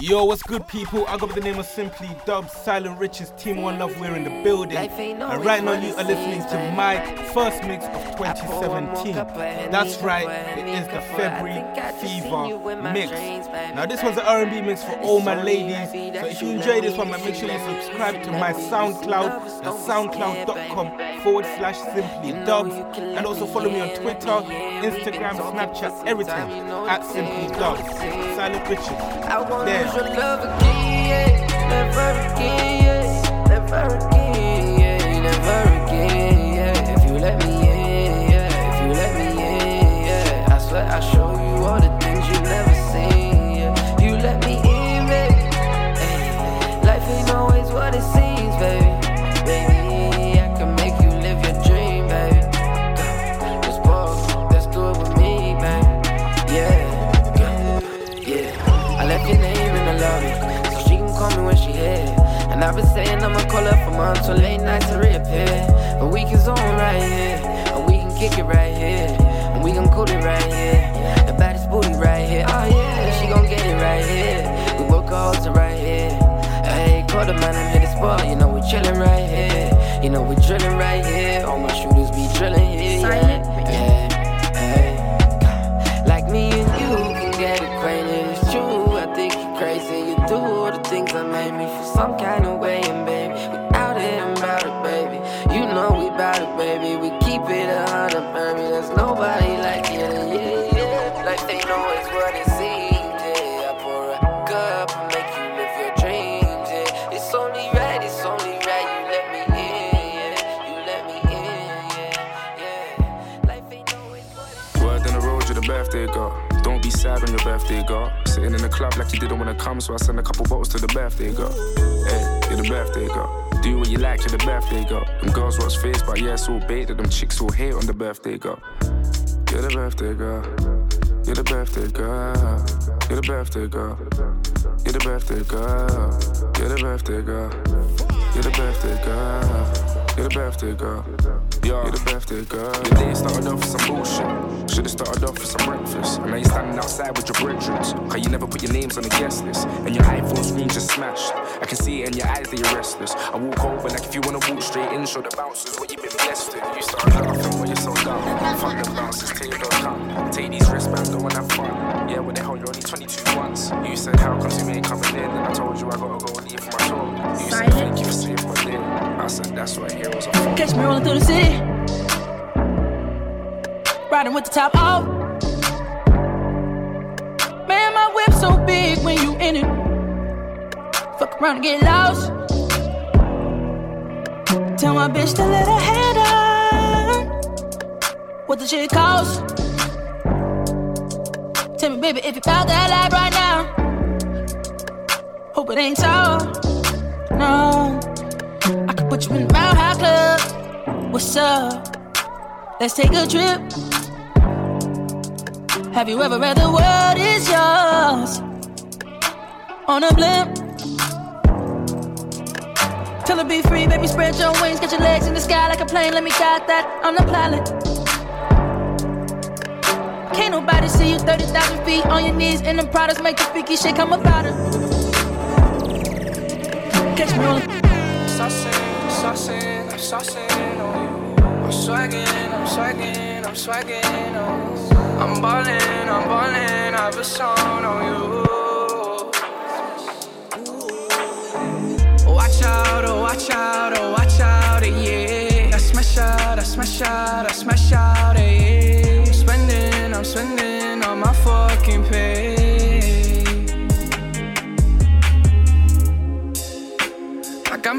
Yo, what's good, people? I go by the name of Simply Dub, Silent Riches, Team One Love. We're in the building, and right now you are listening to my first mix of 2017. That's right, it is the February Fever mix. Now this one's an R&B mix for all my ladies. So if you enjoy this one, make sure you subscribe to my SoundCloud at soundcloud.com forward slash Simply Dubs, and also follow me on Twitter, Instagram, Snapchat, everything at Simply Dubs. Silent Riches. There Never again, yeah. Never again, yeah. Never again, yeah. If you let me in, yeah. If you let me in, yeah. I swear I'll show you all the things you never seen, yeah. You let me in, baby. Life ain't always what it seems, baby. Baby, And I've been saying I'ma call her for months, so late nights to reappear. A week is on right here, and we can kick it right here, and we can cool it right here. The baddest booty right here, oh yeah, she gon' get it right here. We work all to right here. Hey, call the man and hit the spot, you know we chillin' right here. You know we drillin' right here. Birthday, girl. Sitting in the club like you didn't wanna come, so I sent a couple bottles to the birthday girl. Hey, you're the birthday girl. Do what you like, you're the birthday girl. Them girls watch face, but yeah, it's all baited. Them chicks all hate on the birthday girl. You're the birthday girl. You're the birthday girl. You're the birthday girl. You're the birthday girl. You're the birthday girl. You're the birthday girl. You're the birthday girl. Yo, you're the birthday girl. Your day started off with some bullshit. Should've started off with some breakfast. And now you're standing outside with your brethrens. Cause you never put your names on the guest list. And your iPhone screen just smashed. I can see it in your eyes that you're restless. I walk over like if you wanna walk straight in, show the bouncers what you've been blessed with. You start laughing when you're so dumb. Fuck the bouncers take you don't come. Take these wristbands, go and have fun. Yeah, what the hell, you're only 22 once. You said, How come you ain't coming in? And I told you I gotta go leave for my tour. You said, Thank you for saving my I said, That's what heroes are. Catch me rolling through the city. Riding with the top off. Man, my whip so big when you in it. Fuck around and get lost. Tell my bitch to let her head on. What the shit cost? Tell me, baby, if you found that life right now. Hope it ain't so. No. Put you in the Mile High Club. What's up? Let's take a trip. Have you ever read the world is yours on a blimp? Tell it be free, baby. Spread your wings, get your legs in the sky like a plane. Let me guide that. I'm the pilot. Can't nobody see you 30,000 feet on your knees, and the products make the freaky shit come about it. Catch me on. Saucing, saucing, I'm saucing on you. I'm swagging, I'm swagging, I'm swagging on you. I'm ballin', I'm ballin', I have a song on you. Watch out, oh watch out, oh watch out, yeah. I smash out, I smash out, I smash out, yeah. I'm spending, I'm spending on my fucking pay.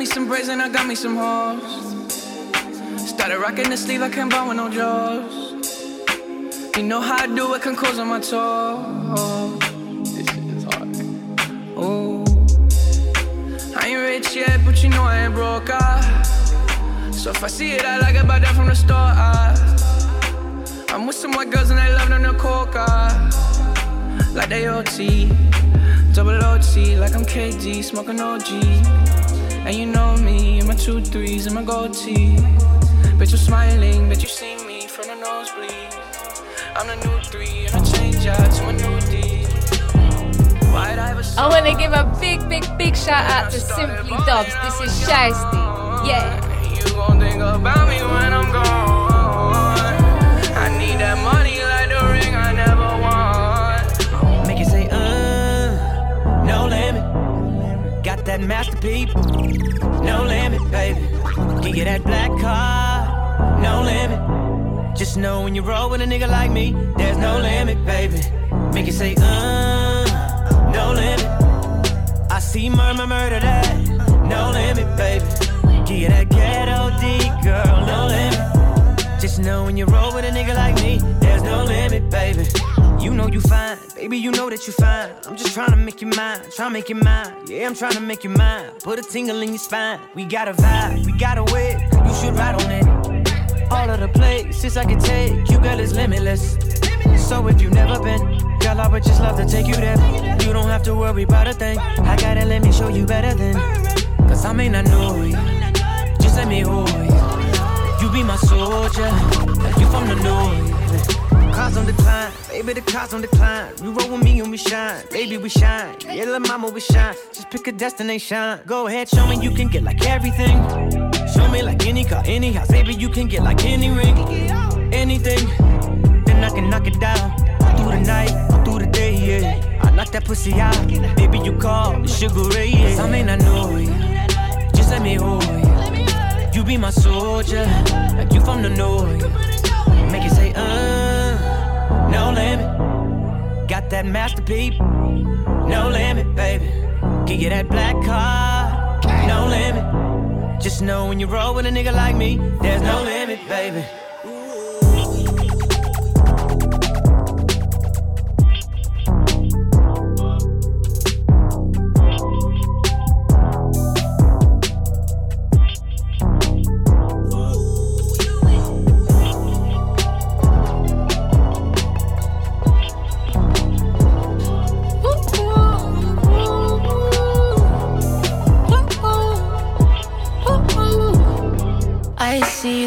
Me some braids and I got me some hoes. Started rocking the sleeve, I can't buy with no jaws. You know how I do it, can cause on my toes. This shit is hard. Ooh. I ain't rich yet, but you know I ain't broke. Ah. So if I see it, I like it, buy that from the store. Ah. I'm with some white girls and they love them to coca. Ah. Like they OT, double OT, like I'm KD, smoking OG. And you know me, and my two threes and my gold tee. Bet you're smiling, bet you see me from the nosebleed. I'm the new three, and I change out to a new D. I want to give a big, big, big shout out to Simply Dubs. This is Shiesty. Yeah. You gon' think about me when I'm gone. I need that money limit. Got masterpiece, no limit, baby. Give you that black car, no limit. Just know when you roll with a nigga like me, there's no limit, baby. Make you say, uh, no limit. I see murmur, murder that, no limit, baby. Give you that ghetto D, girl, no limit. Just know when you roll with a nigga like me, there's no limit, baby. You know you fine, baby, you know that you're fine. I'm just trying to make you mine, trying to make you mine. Yeah, I'm trying to make you mine. Put a tingle in your spine. We got a vibe, we got a way. You should ride on it. All of the places I can take you, girl, is limitless. So if you've never been, girl, I would just love to take you there. You don't have to worry about a thing. I gotta let me show you better than. Cause I may not know you, just let me hold you. You be my soldier, you from the north. Cars on decline, baby, the cars on decline. You roll with me and we shine, baby, we shine. Yeah, little mama, we shine. Just pick a destination. Go ahead, show me you can get like everything. Show me like any car, any house, baby, you can get like any ring, anything. Then I can knock it down. Through the night, through the day, yeah. I knock that pussy out, baby, you call the sugar ray, yeah. I may not know you, just let me hold you. You be my soldier, like you from the north. Make you say, uh. Got that masterpiece, no limit, baby. Give you that black car, no limit. Just know when you roll with a nigga like me, there's no limit, baby.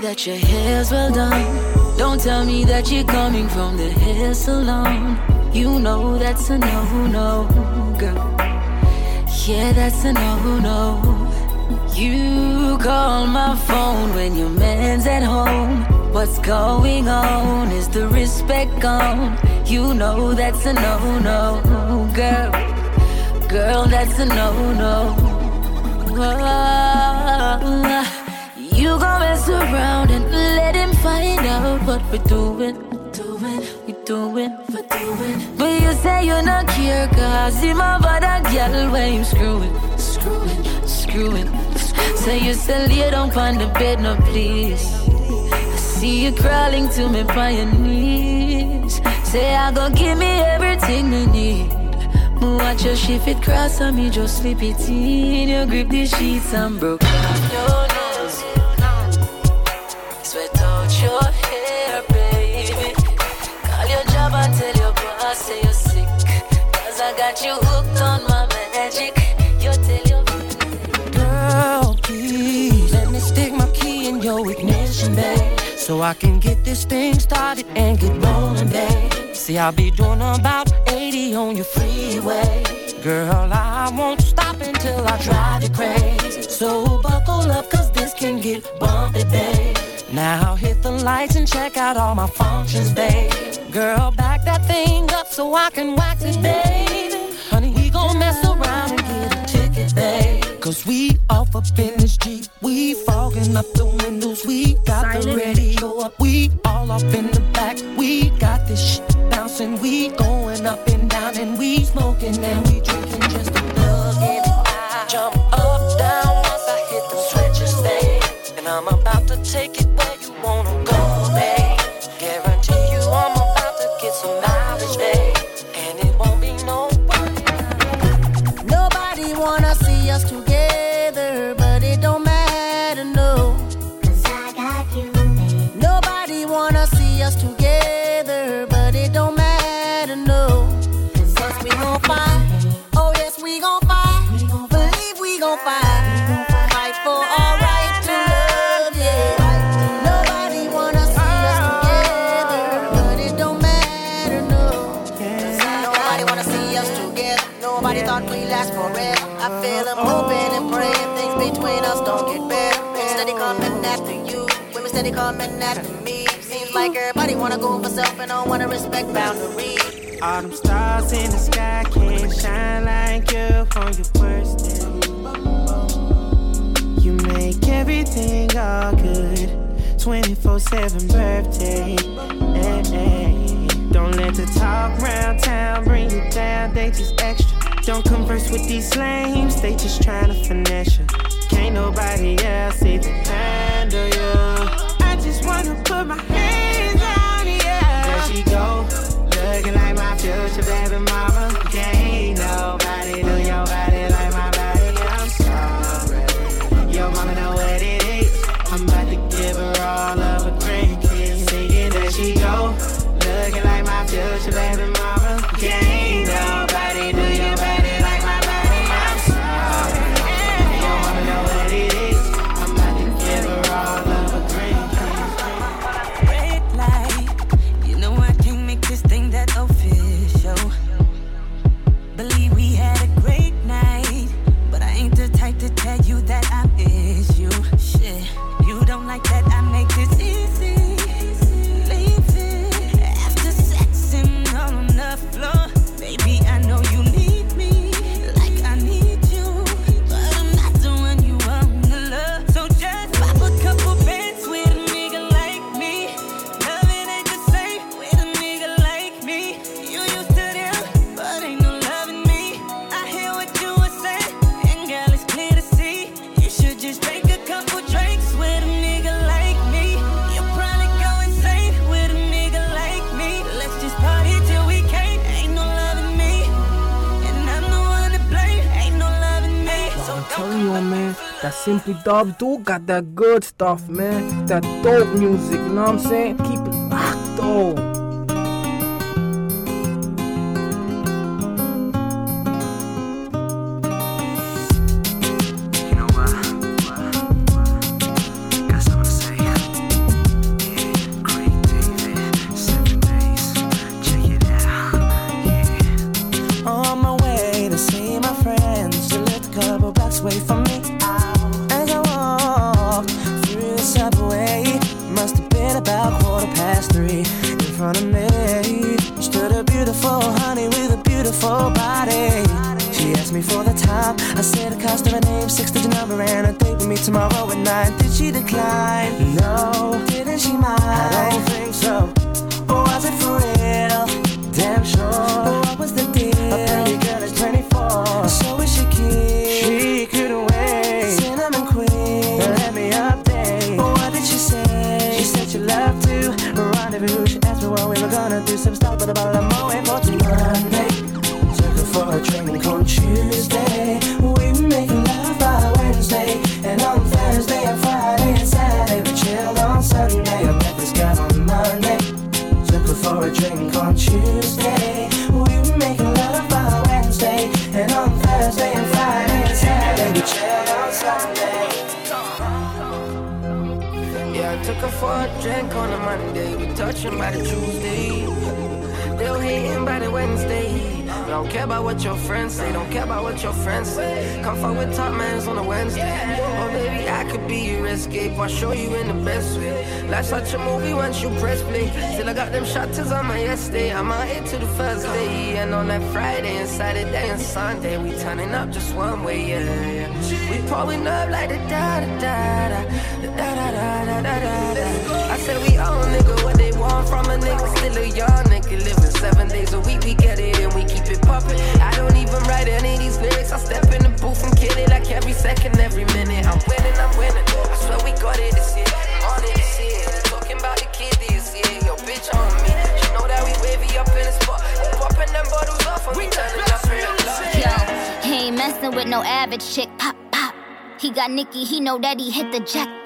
That your hair's well done. Don't tell me that you're coming from the hair salon. You know that's a no no, girl. Yeah, that's a no no. You call my phone when your man's at home. What's going on? Is the respect gone? You know that's a no no, girl. Girl, that's a no no. Oh, you around and let him find out what we're doing. Doing, we doing, we're doing. But you say you're not care, cause him a bother girl when you screwing, screwing, screwing. Say you still lay down on the bed, no please. I see you crawling to me by your knees. Say I gon' give me everything you need. Watch your shift it cross on me, just slip it in. You grip the sheets and broke you hooked on my magic. You tell your Girl, please let me stick my key in your ignition, babe. So I can get this thing started and get rolling, babe. See, I'll be doing about 80 on your freeway. Girl, I won't stop until I drive you crazy. So buckle up, cause this can get bumpy, babe. Now hit the lights and check out all my functions, babe. Girl, back that thing up so I can wax it, babe. Cause we off up in this Jeep. We fogging up the windows. We got the radio up. We all up in the back. We got this shit bouncing. We going up and down and we smoking and we drinking just to plug in. I jump up, down once I hit the switches, babe. And I'm about to take it Nobody we last forever. I feel I'm hoping and praying things between us don't get better. Steady coming after you, women steady coming after me. Seems like everybody wanna go for self and don't wanna respect boundaries. All them stars in the sky can't shine like you on your worst day. You make everything all good. 24 7 birthday. Hey, hey. Don't let the talk round town bring you down, they just extra. Don't converse with these lames, they just trying to finesse you. Can't nobody else even handle you. I just wanna put my hands on you. There she go, looking like my future baby mama. Dubs do got that good stuff, man. That dope music, you know what I'm saying? Keep it locked, though. Said the cost of her name, six digit number, and a date with me tomorrow at nine. Did she decline? No. Didn't she mind? I don't think so. Was it for real? On a Monday. We touching by the Tuesday. They'll hating by the Wednesday. Don't care about what your friends say. Don't care about what your friends say. Come fuck with top mans on a Wednesday. Oh baby, I could be your escape. I'll show you in the best way. Life's such a movie once you press play. Till I got them shotters on my yesterday. I'm out here to the first day. And on that Friday and Saturday and Sunday, we turning up just one way. Yeah, yeah. We pulling up like the da da da da da da da da da da said we own nigga what they want from a nigga. Still a young nigga living seven days a week. We get it and we keep it poppin'. I don't even write any of these lyrics. I step in the booth and kill it like every second, every minute. I'm winning, I'm winning. I swear we got it this year. On it this year. Talking about the kid this year. Yo, bitch on me. She know that we wavy up in the spot. Popping them bottles off and we turning up real love. Yo, he ain't messing with no average chick. Pop, pop. He got Nicki, he know that he hit the jackpot.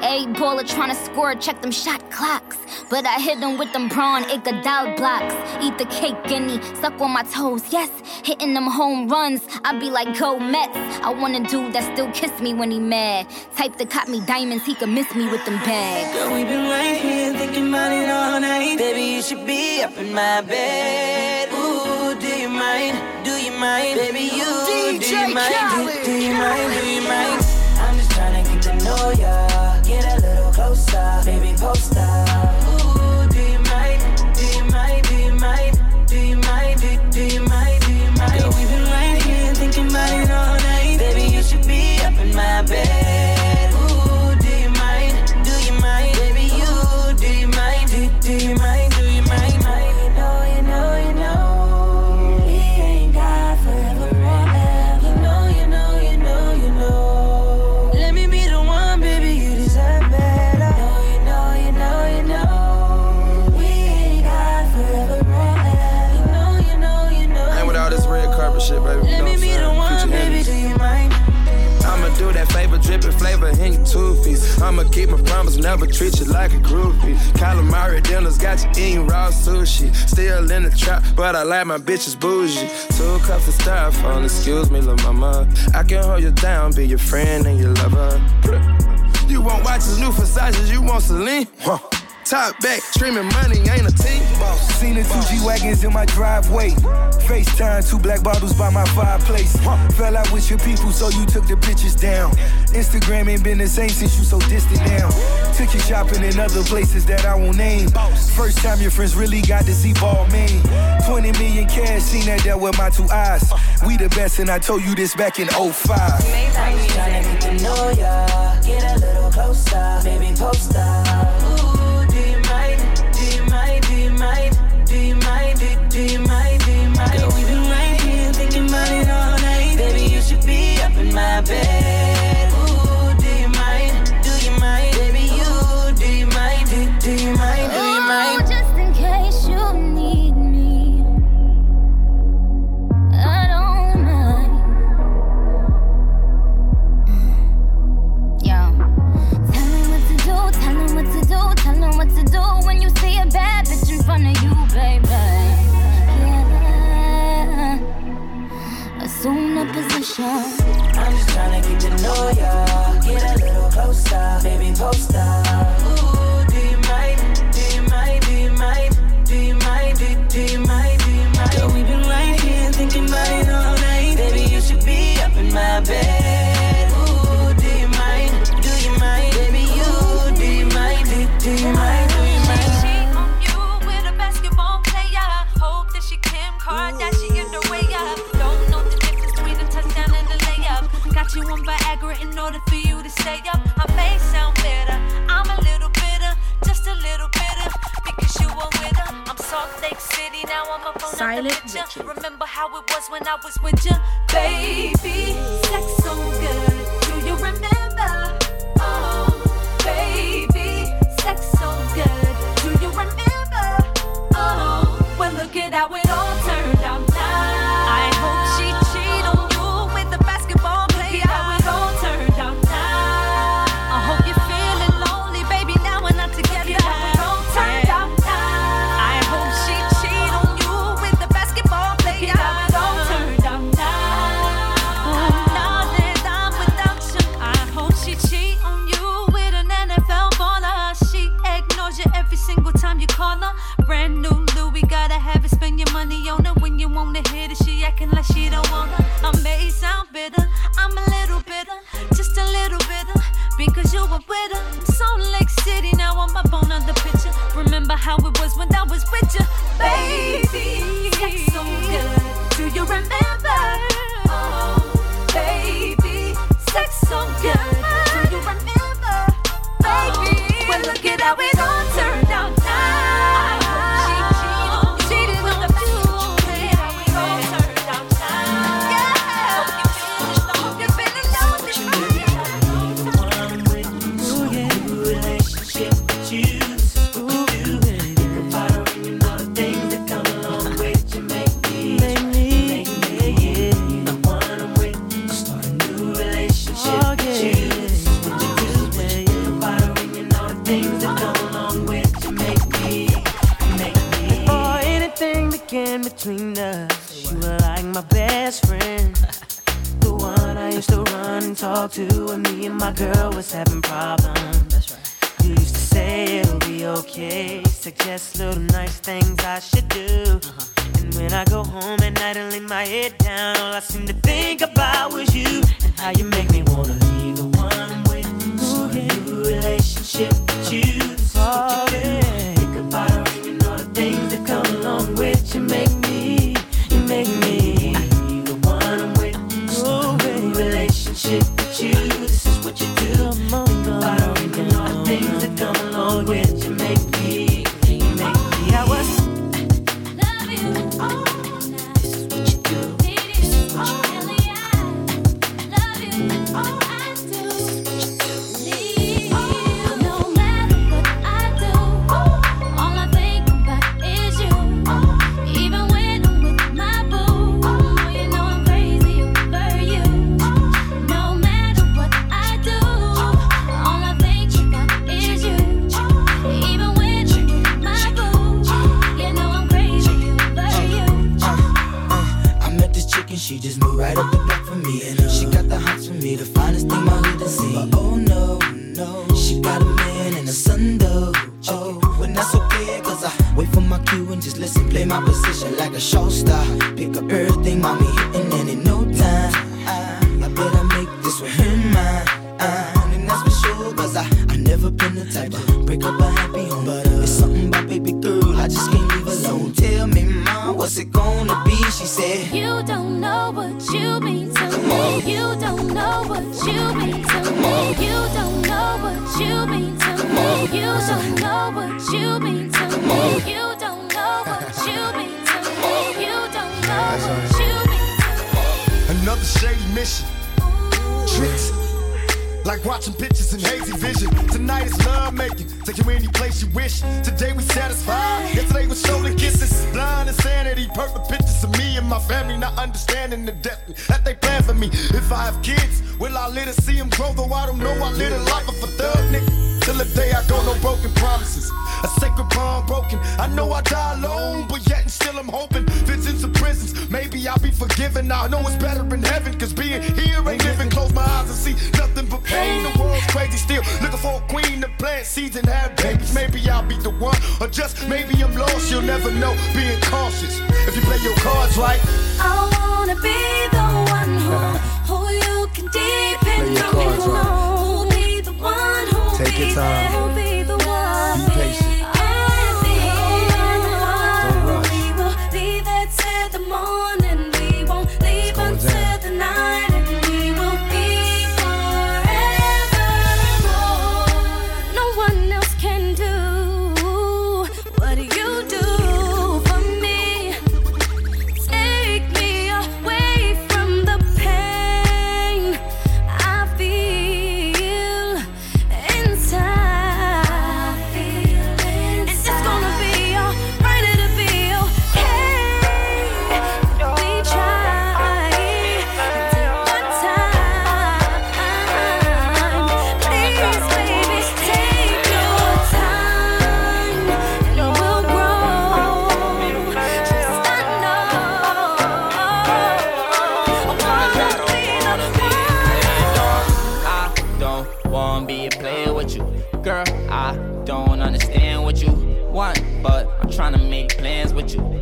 A baller trying to score, check them shot clocks. But I hit them with them brawn, Iguodala blocks. Eat the cake, guinea, suck on my toes, yes. Hitting them home runs, I be like, go Mets. I want a dude that still kiss me when he mad. Type that cop me diamonds, he could miss me with them bags. Girl, we been right here thinking about it all night. Baby, you should be up in my bed. Ooh, do you mind? Do you mind? Baby, you, DJ do you mind? Do, do you mind? I'ma keep my promise, never treat you like a groupie. Calamari dinners got you eating raw sushi. Still in the trap, but I like my bitches bougie. Two cups of styrofoam, excuse me, little mama. I can hold you down, be your friend and your lover. You want watches, new facades, you want Celine? Huh. Top back, streaming money, ain't a team boss. Seen the two G wagons in my driveway. FaceTime, two black bottles by my fireplace. Huh. Fell out with your people, so you took the bitches down. Instagram ain't been the same since you so distant now. Took you shopping in other places that I won't name. First time your friends really got to see ball me. 20 million cash, seen that there with my two eyes. We the best, and I told you this back in 05. I'm trying to get to know ya, get a little closer, maybe post up. my bed. Ooh, do you mind? Do you mind? Baby, you do you mind? Do, do you mind? Do you mind? Ooh, just in case you need me, I don't mind. Mm. Yeah, tell me what to do, tell them what to do, tell them what to do when you see a bad bitch in front of you, baby. assume the position know ya. Get a little closer, baby, post up. with ya. Remember how it was when I was with ya, baby. Sex so good, do you remember? Oh, baby, sex so good, do you remember? Oh, well look at how it. I go home at night and lay my head down, all I seem to think about was you and how you make me wanna leave the one I'm with. Start a new relationship with you. This is what you position like a show star. Pick up everything, mommy hitting, and in no time, I, I better make this with him mine. And that's for sure, cause I, I never been the type to break up a happy home. But uh, it's something about baby girl, I just can't leave alone. Tell me, mom, what's it gonna be? She said, You don't know what you mean to me. You don't know what you mean to me. You don't know what you mean to me. You don't know what you mean to me. You don't know what you mean to me. You don't Another shady mission. Tricks. Like watching pictures in hazy vision. Tonight is love making. Take you any place you wish. Today we satisfied. Yesterday was stolen kisses. Blind insanity. Perfect pictures of me and my family not understanding the depth that they plan for me. If I have kids, will I live to see them grow? Though I don't know, I live a life of a thug nigga. Till the day I go, no broken promises. A sacred bond broken. I know I die alone, but yet and still I'm hoping. Visions of prisons, maybe I'll be forgiven. I know it's better in heaven, cause being here ain't living. Close my eyes and see nothing but pain. The world's crazy still. Looking for a queen to plant seeds and have babies. Maybe I'll be the one, or just maybe I'm lost. You'll never know. Being cautious. If you play your cards right, I wanna be the one who, who you can depend on. cards who'll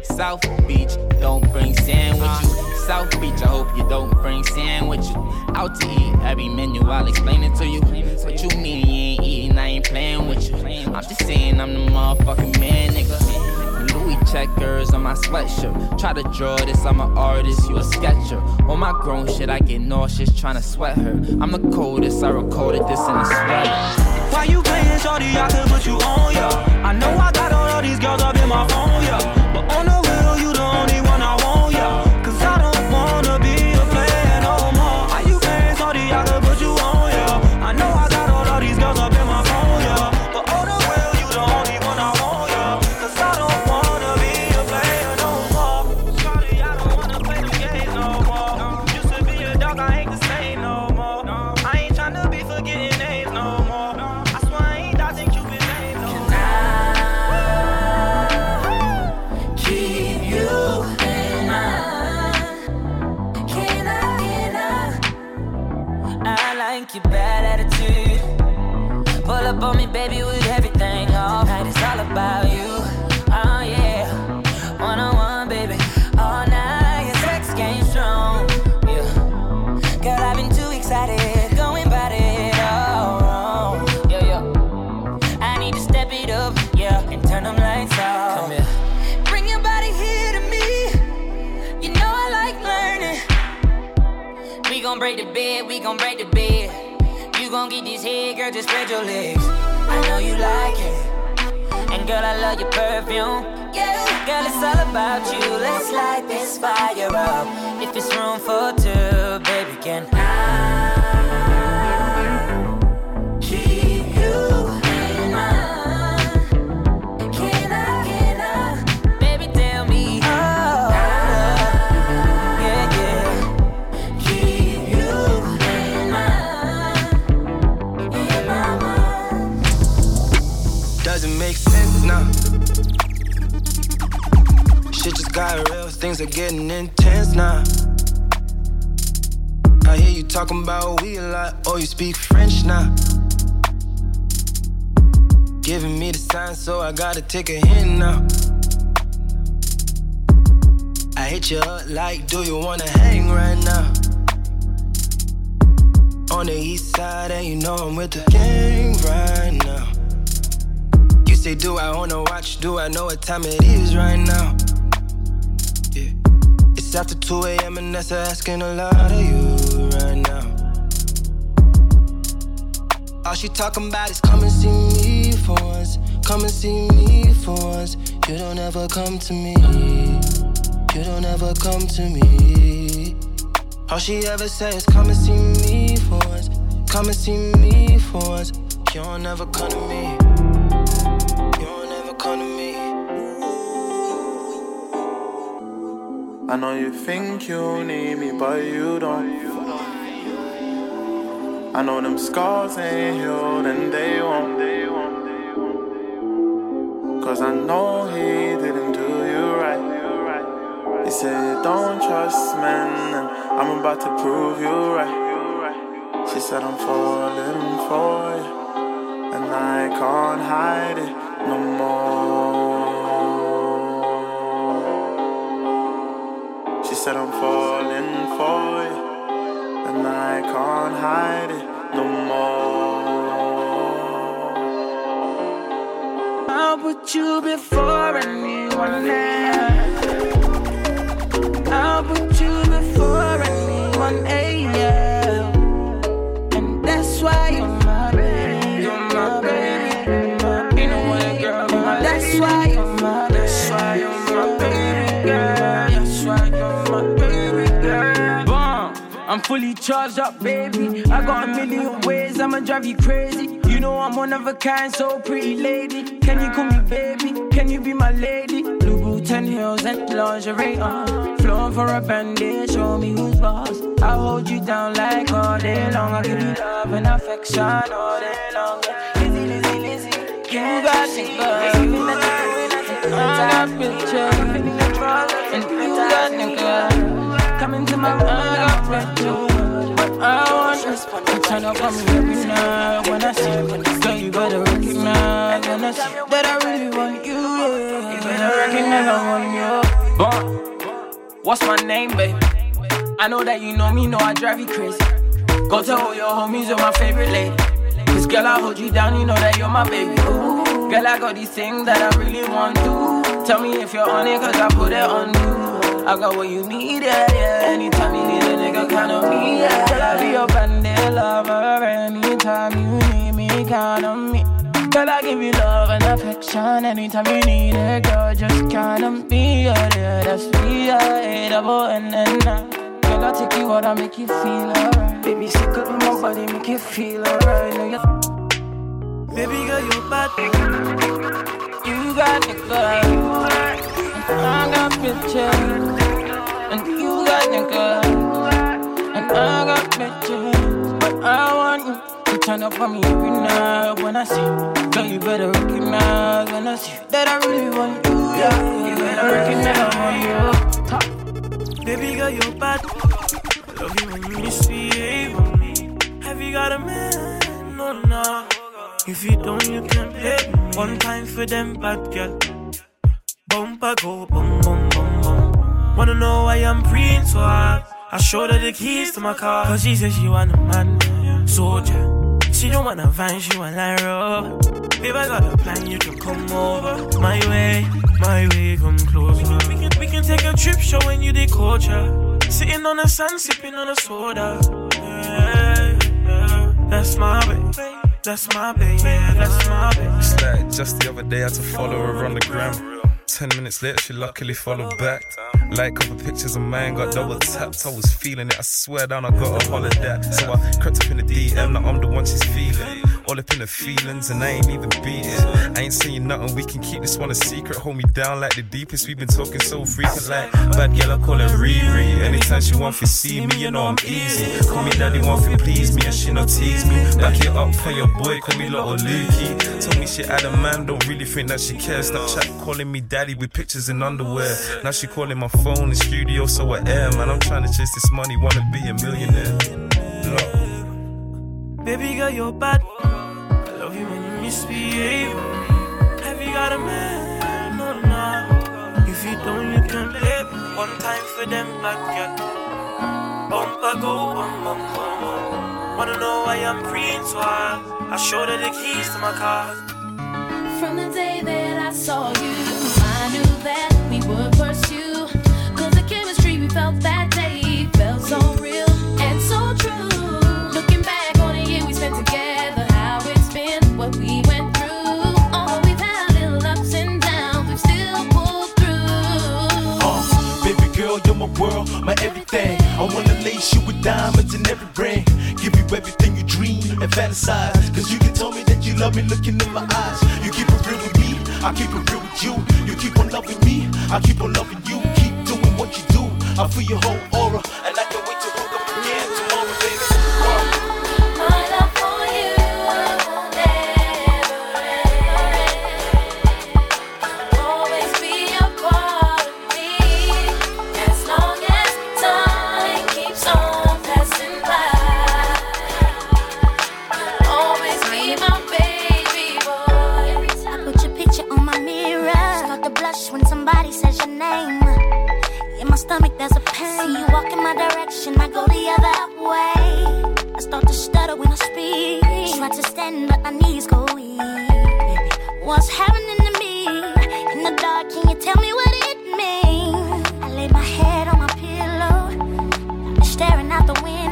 South Beach, don't bring sand with you. South Beach, I hope you don't bring sand with you. Out to eat, every menu, I'll explain it to you. What you mean you ain't eating, I ain't playing with you. I'm just saying I'm the motherfucking man, nigga. Louis checkers on my sweatshirt. Try to draw this, I'm an artist, you a sketcher. On my grown shit, I get nauseous trying to sweat her. I'm the coldest, I recorded this in a sweater. Why you playing shorty? I could put you on, yeah. I know I got all of these girls up in my phone, yeah. Gon' break the bed. You gon' get this head, girl, just spread your legs. I know you like it. And girl, I love your perfume. Yeah, girl, it's all about you. Let's light this fire up. If it's room for two, baby, can got real, things are getting intense now. I hear you talking about we a lot, oh, you speak French now. Giving me the sign, so I gotta take a hint now. I hit you up like, do you wanna hang right now? On the east side, and you know I'm with the gang right now. You say, do I wanna watch? Do I know what time it is right now? After 2 a.m. and that's asking a lot of you right now. All she talking about is come and see me for once. Come and see me for once. You don't ever come to me. You don't ever come to me. All she ever say is come and see me for once. Come and see me for once. You don't ever come to me. I know you think you need me, but you don't. I know them scars ain't healed and they won't. Cause I know he didn't do you right. He said, Don't trust men, and I'm about to prove you right. She said, I'm falling for you, and I can't hide it no more. Said, I'm falling for you, and I can't hide it no more. I'll put you before anyone else. I'm fully charged up, baby. I got a million ways, I'ma drive you crazy. You know I'm one of a kind, so pretty lady. Can you call me baby? Can you be my lady? Blue boots and heels and lingerie on. Flowing for a bandit, show me who's boss. I'll hold you down like all day long. I'll give you love and affection all day long. Lizzy, Lizzy, Lizzy. You got me, girl. I got pictures. And you got nigga. Come into my got pictures. But I want to turn up on me every night when I see you. Girl, you better recognize when I see that I really want you. Yeah. You better recognize I want you. Bon, what's my name, baby? I know that you know me, know I drive you crazy. Go tell all your homies you're my favorite lady. Cause girl, I hold you down, you know that you're my baby. Ooh, girl, I got these things that I really want to. Tell me if you're on it, cause I put it on you. I got what you need, yeah. Anytime you need a nigga, count on me, yeah. Girl, I be your bandit lover. Anytime you need me, count on me. Girl, I give you love and affection. Anytime you need it, girl, just count on me, yeah, yeah. That's me, yeah, double and then. Girl, I take you out, I make you feel alright. Baby, sick in my body, make you feel alright. Baby girl, you bad. You got the girl. I got pictures. And you got girl. And I got pictures. But I want you to turn up on me every night when I see. Girl, you better recognize when I see that I really want you. Yeah, you better recognize I want you. Baby girl, you bad. Love you when you misbehave on me. Have you got a man? No, no. If you don't, you can't play. One time for them bad girl. Bumper go bum bum bum. Wanna know why I'm preying so hard? I showed her the keys to my car. Cause she said she want a man, soldier. She don't wanna vine, she want a rubber. Babe, I got a plan, you can come over. My way, my way, come closer. We can, we can, take a trip showing you the culture. Sitting on the sand, sipping on a soda. yeah, yeah. That's my baby. That's my baby, yeah, that's my baby. Just the other day I had to follow her on the gram. Ten minutes later, she luckily followed back. Like couple pictures of mine, got double tapped. I was feeling it, I swear down, I got a holiday. So I crept up in the DM, now I'm the one she's feeling. All up in the feelings, and I ain't even beat it. I ain't saying nothing, we can keep this one a secret. Hold me down like the deepest, we've been talking so frequent. Like bad girl, I call her Riri. Anytime she want to see me, you know I'm easy. Call me daddy, want to please me, and she no tease me. Back it up for your boy, call me little Lukey. Told me she had a man, don't really think that she cares. Snapchat calling me daddy with pictures in underwear. Now she calling my phone in studio, so I am. Man, I'm trying to chase this money, wanna be a millionaire. Baby girl, you're bad. Misbehave. Have you got a man or not? If you don't, you can play one time for them bad girl. Bumper go, bum bum bum. Wanna know why I'm so hard? I showed her the keys to my car. From the day that I saw you, I knew that my everything. I wanna lace you with diamonds in every ring. Give you everything you dream and fantasize. Cause you can tell me that you love me looking in my eyes. You keep it real with me, I keep it real with you. You keep on loving me, I keep on loving you. Keep doing what you do. I feel your whole aura, when somebody says your name. In my stomach, there's a pain. See you walk in my direction, I go the other way. I start to stutter when I speak. Try to stand, but my knees go weak. What's happening to me? In the dark, can you tell me what it means? I lay my head on my pillow, staring out the window.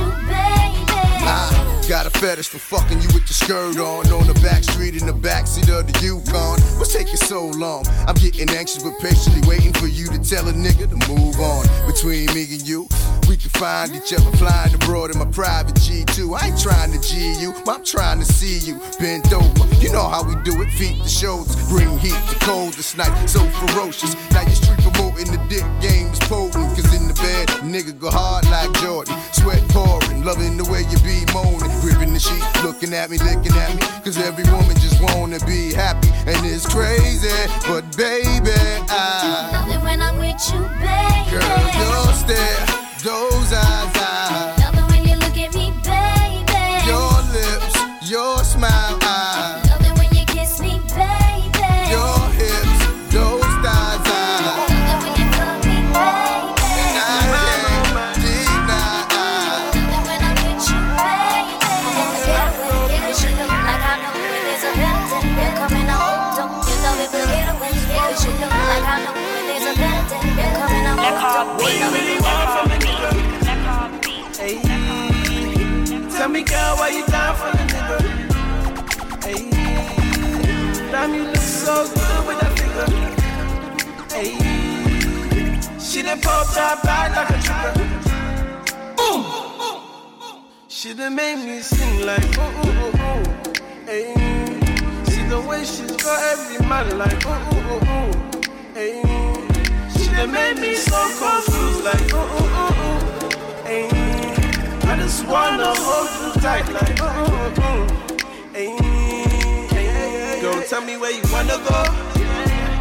I got a fetish for fucking you with your skirt on on the back street in the backseat of the Yukon. What's taking so long? I'm getting anxious but patiently waiting for you to tell a nigga to move on. Between me and you, we can find each other flying abroad in my private G2. I ain't trying to G you, I'm trying to see you bent over. You know how we do it, feet to shoulders, bring heat to cold this night, so ferocious. Now your street promoting the dick game is potent, cause in the bed, nigga go hard like Jordan. Sweat pouring, loving the way you be moaning, gripping the sheet, looking at me, licking at me. Cause every woman just wanna be happy, and it's crazy. But baby, I. Love it when I'm with you, baby. Girl, your stare, those eyes. Tell me, girl, why you down for the nigga? Hey, damn, you look so good with that figure. Hey, she done popped that back like a trigger. Boom! She done made me sing like ooh ooh ooh ooh. Hey, she the way she's got every man like ooh ooh ooh ooh. Hey, she done made me so confused like ooh ooh ooh ooh. Hey, I just wanna hold you tight like ooh ooh. Hey, hey, girl, tell me where you wanna go.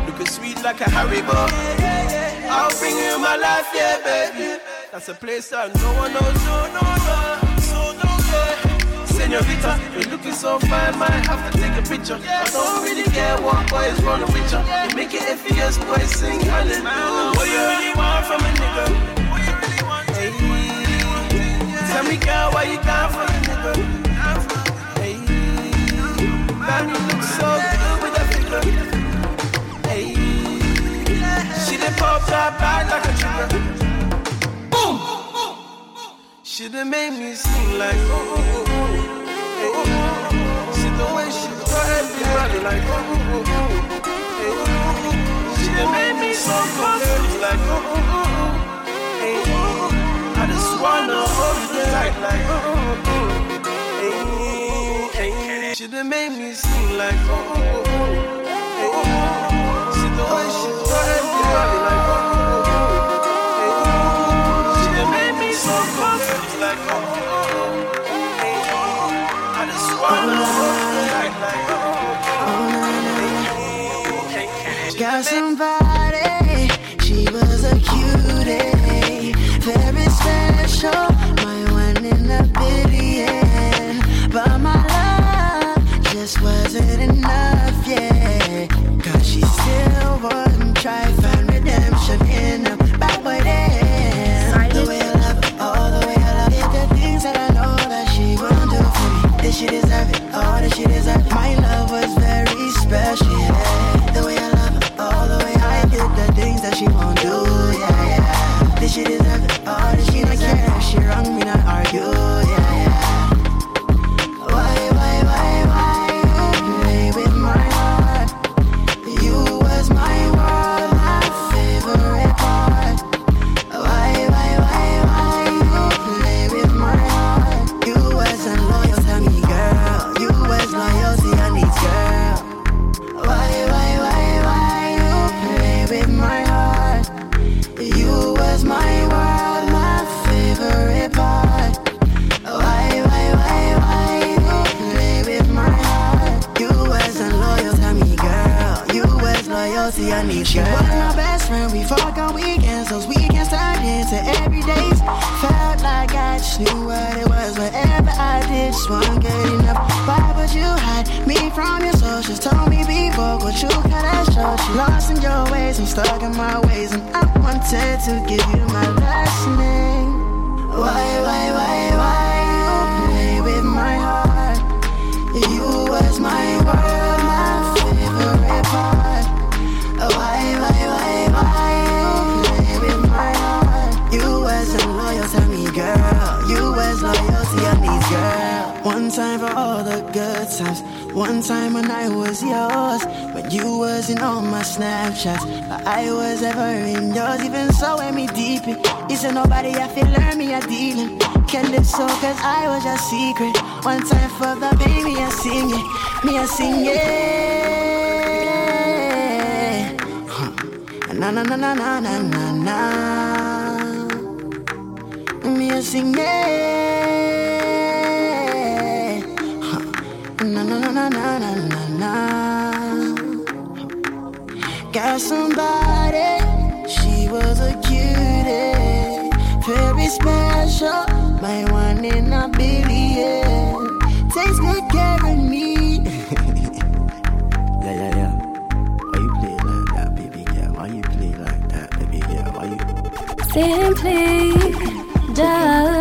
Looking sweet like a Haribo. I'll bring you my life, yeah, baby. That's a place that no one knows, no, no, no. So no, yeah. Senorita, you're looking so fine, might have to take a picture. I don't really care what boys running with you. You make it effortless, boys sing hallelujah. What you really want from a nigga? Tell me, girl, why you gone for a nigga? Hey, man, you look so good with that figure. Hey, she done pop that back like a trigger. Boom. She done made me sing like oh oh oh oh. Hey, oh, oh. See the way she got everybody like oh oh oh oh. Hey, oh, oh. She done made me so confused Done made me sing like oh oh oh oh. Hey, oh, oh. See the way she got Loyalty. One time for all the good times. One time when I was yours, when you was in all my Snapchats, but I was ever in yours. Even so, when me deep in, said nobody I feel learn me a dealing. Can't live so cause I was your secret. One time for the baby, I sing it, me I sing it. Huh. Na na na na na na na. Me I sing it. Huh. Na na na na na na na na. Got somebody, she was a cutie, very special, my one in a billion. Takes good care of me. yeah, yeah, yeah. Why you play like that, baby girl? Why you play like that, baby girl? Why you? Simply down.